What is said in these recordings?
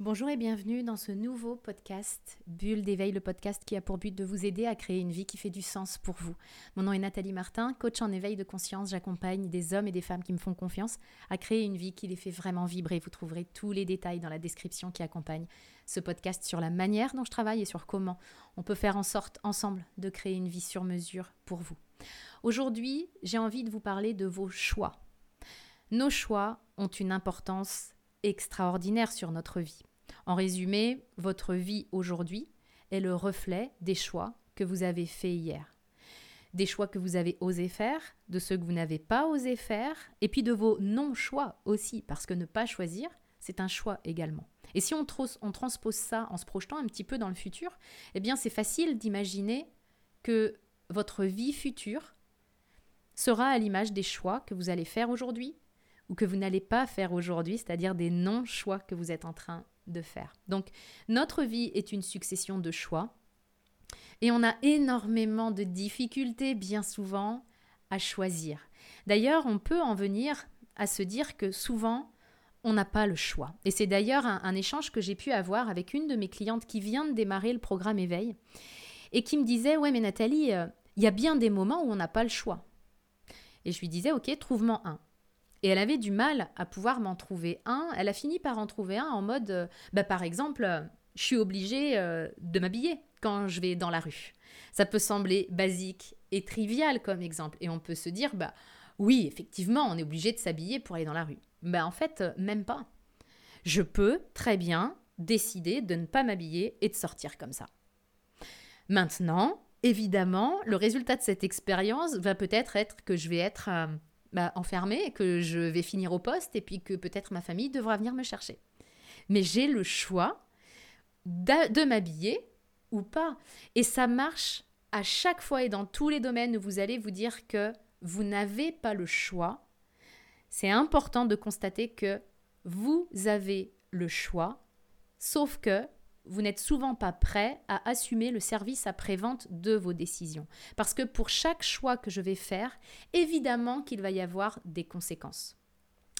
Bonjour et bienvenue dans ce nouveau podcast Bulle d'éveil, le podcast qui a pour but de vous aider à créer une vie qui fait du sens pour vous. Mon nom est Nathalie Martin, coach en éveil de conscience. J'accompagne des hommes et des femmes qui me font confiance à créer une vie qui les fait vraiment vibrer. Vous trouverez tous les détails dans la description qui accompagne ce podcast sur la manière dont je travaille et sur comment on peut faire en sorte ensemble de créer une vie sur mesure pour vous. Aujourd'hui, j'ai envie de vous parler de vos choix. Nos choix ont une importance extraordinaire sur notre vie. En résumé, votre vie aujourd'hui est le reflet des choix que vous avez faits hier. Des choix que vous avez osé faire, de ceux que vous n'avez pas osé faire, et puis de vos non-choix aussi, parce que ne pas choisir, c'est un choix également. Et si on, transpose ça en se projetant un petit peu dans le futur, eh bien c'est facile d'imaginer que votre vie future sera à l'image des choix que vous allez faire aujourd'hui ou que vous n'allez pas faire aujourd'hui, c'est-à-dire des non-choix que vous êtes en train de faire. Donc notre vie est une succession de choix et on a énormément de difficultés bien souvent à choisir. D'ailleurs, on peut en venir à se dire que souvent, on n'a pas le choix. Et c'est d'ailleurs un, échange que j'ai pu avoir avec une de mes clientes qui vient de démarrer le programme éveil et qui me disait, ouais mais Nathalie, euh, il y a bien des moments où on n'a pas le choix. Et je lui disais, ok, trouve-moi un. Et elle avait du mal à pouvoir m'en trouver un. Elle a fini par en trouver un en mode, euh, bah, par exemple, euh, je suis obligée euh, de m'habiller quand je vais dans la rue. Ça peut sembler basique et trivial comme exemple. Et on peut se dire, bah oui, effectivement, on est obligé de s'habiller pour aller dans la rue. Bah en fait, même pas. Je peux très bien décider de ne pas m'habiller et de sortir comme ça. Maintenant, évidemment, le résultat de cette expérience va peut-être être que je vais être bah, enfermée, que je vais finir au poste et puis que peut-être ma famille devra venir me chercher. Mais j'ai le choix de m'habiller ou pas. Et ça marche à chaque fois et dans tous les domaines où vous allez vous dire que vous n'avez pas le choix. C'est important de constater que vous avez le choix, sauf que vous n'êtes souvent pas prêt à assumer le service après-vente de vos décisions. Parce que pour chaque choix que je vais faire, évidemment qu'il va y avoir des conséquences.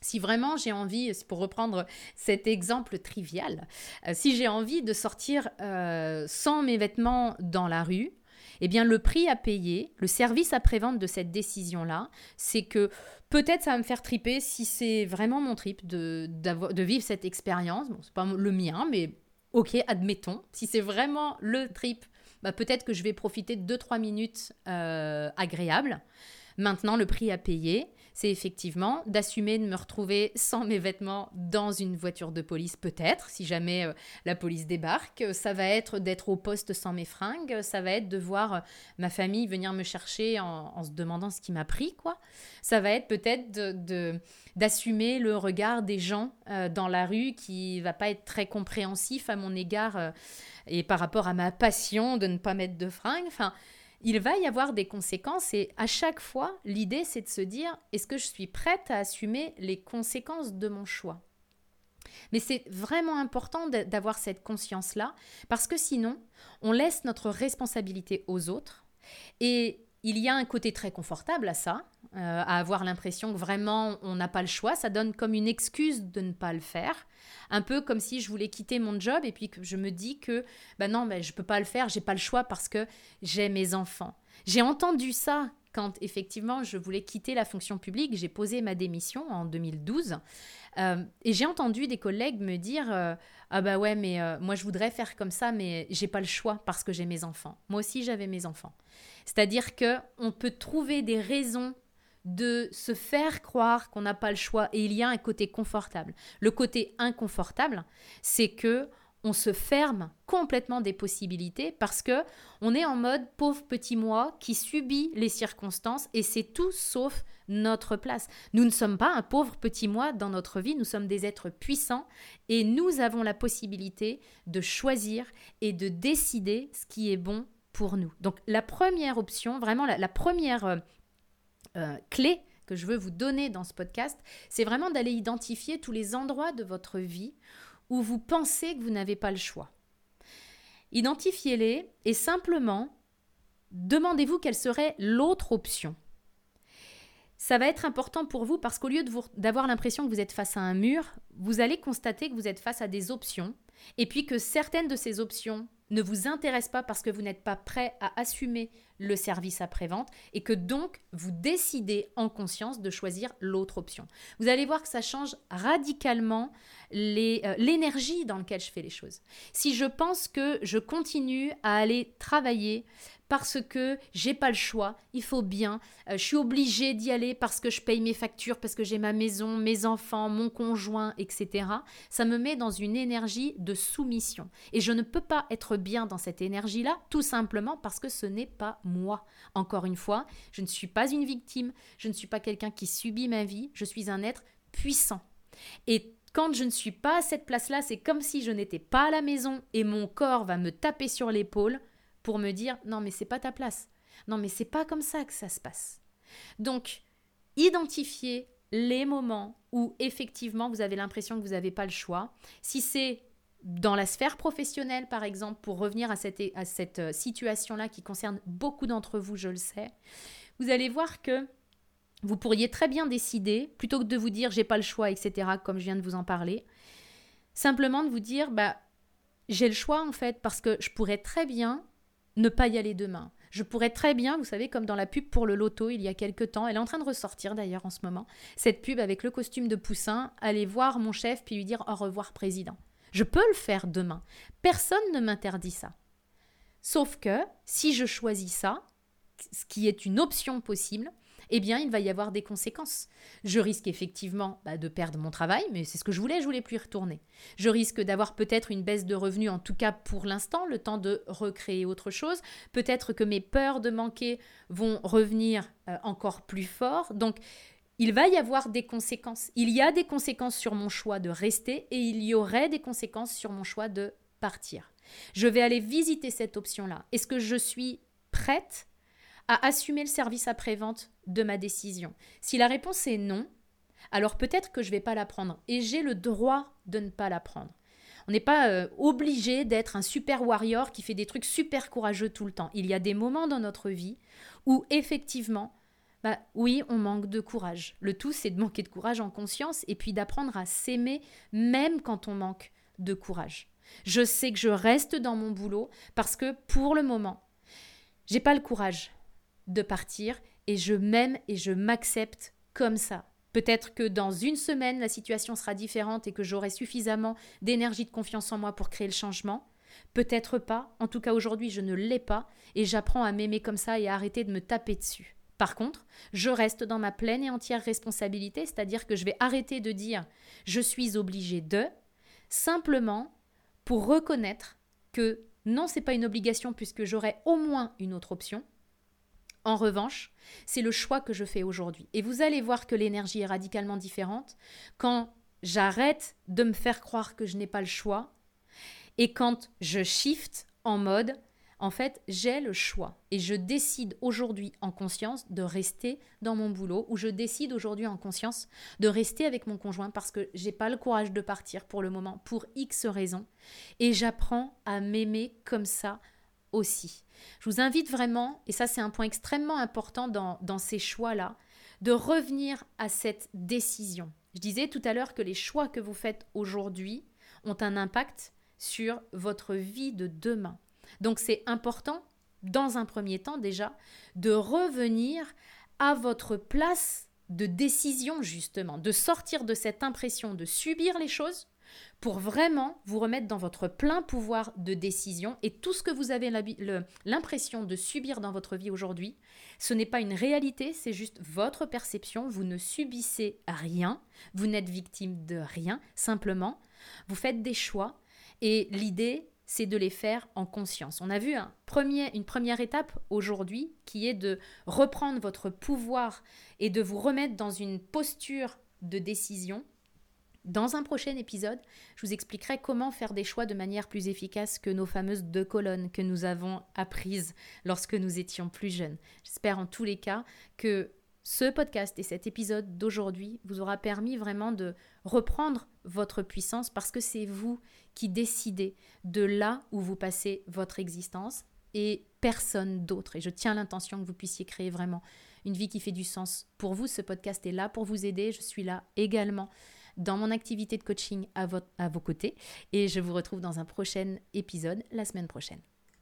Si vraiment j'ai envie, pour reprendre cet exemple trivial, euh, si j'ai envie de sortir euh, sans mes vêtements dans la rue, eh bien le prix à payer, le service après-vente de cette décision-là, c'est que peut-être ça va me faire triper si c'est vraiment mon trip de, vivre cette expérience. Bon, c'est pas le mien, mais ok, admettons, si c'est vraiment le trip, bah, peut-être que je vais profiter de 2-3 minutes euh, agréables. Maintenant, le prix à payer, c'est effectivement d'assumer de me retrouver sans mes vêtements dans une voiture de police, peut-être, si jamais euh, la police débarque. Ça va être d'être au poste sans mes fringues. Ça va être de voir euh, ma famille venir me chercher en, se demandant ce qui m'a pris, quoi. Ça va être peut-être de, d'assumer le regard des gens euh, dans la rue qui va pas être très compréhensif à mon égard et par rapport à ma passion de ne pas mettre de fringues. Enfin, il va y avoir des conséquences et à chaque fois, l'idée c'est de se dire est-ce que je suis prête à assumer les conséquences de mon choix? Mais c'est vraiment important d'avoir cette conscience-là, parce que sinon, on laisse notre responsabilité aux autres. Et il y a un côté très confortable à ça, euh, à avoir l'impression que vraiment on n'a pas le choix. Ça donne comme une excuse de ne pas le faire. Un peu comme si je voulais quitter mon job et puis que je me dis que ben non, ben je peux pas le faire, j'ai pas le choix parce que j'ai mes enfants. J'ai entendu ça quand effectivement je voulais quitter la fonction publique. J'ai posé ma démission en 2012 euh, et j'ai entendu des collègues me dire euh, ah bah ouais mais moi je voudrais faire comme ça mais j'ai pas le choix parce que j'ai mes enfants. Moi aussi j'avais mes enfants. C'est-à-dire que on peut trouver des raisons de se faire croire qu'on n'a pas le choix et il y a un côté confortable. Le côté inconfortable, c'est que on se ferme complètement des possibilités parce que on est en mode pauvre petit moi qui subit les circonstances et c'est tout sauf notre place. Nous ne sommes pas un pauvre petit moi dans notre vie, nous sommes des êtres puissants et nous avons la possibilité de choisir et de décider ce qui est bon pour nous. Donc la première option, vraiment la, première euh, euh, clé que je veux vous donner dans ce podcast, c'est vraiment d'aller identifier tous les endroits de votre vie où vous pensez que vous n'avez pas le choix. Identifiez-les et simplement demandez-vous quelle serait l'autre option. ça va être important pour vous parce qu'au lieu d'avoir l'impression que vous êtes face à un mur, vous allez constater que vous êtes face à des options et puis que certaines de ces options ne vous intéressent pas parce que vous n'êtes pas prêt à assumer le service après-vente et que donc vous décidez en conscience de choisir l'autre option. Vous allez voir que ça change radicalement euh, l'énergie dans laquelle je fais les choses. Si je pense que je continue à aller travailler parce que j'ai pas le choix, il faut bien, euh, je suis obligée d'y aller parce que je paye mes factures, parce que j'ai ma maison, mes enfants, mon conjoint, etc. Ça me met dans une énergie de soumission. Et je ne peux pas être bien dans cette énergie-là, tout simplement parce que ce n'est pas moi. Encore une fois, je ne suis pas une victime, je ne suis pas quelqu'un qui subit ma vie, je suis un être puissant. Et quand je ne suis pas à cette place-là, c'est comme si je n'étais pas à la maison et mon corps va me taper sur l'épaule pour me dire non mais c'est pas ta place. Non mais c'est pas comme ça que ça se passe. Donc identifiez les moments où effectivement vous avez l'impression que vous n'avez pas le choix. Si c'est dans la sphère professionnelle, par exemple, pour revenir à cette, à cette euh, situation-là qui concerne beaucoup d'entre vous, je le sais, vous allez voir que vous pourriez très bien décider, plutôt que de vous dire j'ai pas le choix, etc., comme je viens de vous en parler, simplement de vous dire bah j'ai le choix en fait, parce que je pourrais très bien ne pas y aller demain. Je pourrais très bien, vous savez, comme dans la pub pour le loto il y a quelques temps, elle est en train de ressortir d'ailleurs en ce moment, cette pub avec le costume de poussin, aller voir mon chef puis lui dire au revoir président. Je peux le faire demain. Personne ne m'interdit ça. Sauf que si je choisis ça, ce qui est une option possible, eh bien, il va y avoir des conséquences. Je risque effectivement bah, de perdre mon travail, mais c'est ce que je voulais, je voulais plus y retourner. Je risque d'avoir peut-être une baisse de revenus, en tout cas pour l'instant, le temps de recréer autre chose. Peut-être que mes peurs de manquer vont revenir euh, encore plus fort. Donc, il va y avoir des conséquences. Il y a des conséquences sur mon choix de rester et il y aurait des conséquences sur mon choix de partir. Je vais aller visiter cette option-là. Est-ce que je suis prête à assumer le service après-vente de ma décision Si la réponse est non, alors peut-être que je ne vais pas la prendre et j'ai le droit de ne pas la prendre. On n'est pas euh, obligé d'être un super warrior qui fait des trucs super courageux tout le temps. Il y a des moments dans notre vie où effectivement, bah oui, on manque de courage. Le tout, c'est de manquer de courage en conscience et puis d'apprendre à s'aimer même quand on manque de courage. Je sais que je reste dans mon boulot parce que pour le moment, j'ai pas le courage de partir et je m'aime et je m'accepte comme ça. Peut-être que dans une semaine, la situation sera différente et que j'aurai suffisamment d'énergie, de confiance en moi pour créer le changement. Peut-être pas. En tout cas, aujourd'hui, je ne l'ai pas et j'apprends à m'aimer comme ça et à arrêter de me taper dessus. Par contre, je reste dans ma pleine et entière responsabilité, c'est-à-dire que je vais arrêter de dire je suis obligé de, simplement pour reconnaître que non, c'est pas une obligation puisque j'aurai au moins une autre option, en revanche, c'est le choix que je fais aujourd'hui. Et vous allez voir que l'énergie est radicalement différente quand j'arrête de me faire croire que je n'ai pas le choix et quand je shift en mode en fait, j'ai le choix et je décide aujourd'hui en conscience de rester dans mon boulot ou je décide aujourd'hui en conscience de rester avec mon conjoint parce que j'ai pas le courage de partir pour le moment pour X raisons et j'apprends à m'aimer comme ça aussi. Je vous invite vraiment, et ça c'est un point extrêmement important dans, dans ces choix-là, de revenir à cette décision. Je disais tout à l'heure que les choix que vous faites aujourd'hui ont un impact sur votre vie de demain. Donc c'est important, dans un premier temps déjà, de revenir à votre place de décision justement, de sortir de cette impression de subir les choses pour vraiment vous remettre dans votre plein pouvoir de décision et tout ce que vous avez l'impression de subir dans votre vie aujourd'hui, ce n'est pas une réalité, c'est juste votre perception, vous ne subissez rien, vous n'êtes victime de rien, simplement, vous faites des choix et l'idée c'est de les faire en conscience. On a vu un premier, une première étape aujourd'hui qui est de reprendre votre pouvoir et de vous remettre dans une posture de décision. Dans un prochain épisode, je vous expliquerai comment faire des choix de manière plus efficace que nos fameuses deux colonnes que nous avons apprises lorsque nous étions plus jeunes. J'espère en tous les cas que ce podcast et cet épisode d'aujourd'hui vous aura permis vraiment de reprendre votre puissance parce que c'est vous qui décidez de là où vous passez votre existence et personne d'autre. Et je tiens l'intention que vous puissiez créer vraiment une vie qui fait du sens pour vous. Ce podcast est là pour vous aider. Je suis là également dans mon activité de coaching à, vos côtés. Et je vous retrouve dans un prochain épisode la semaine prochaine.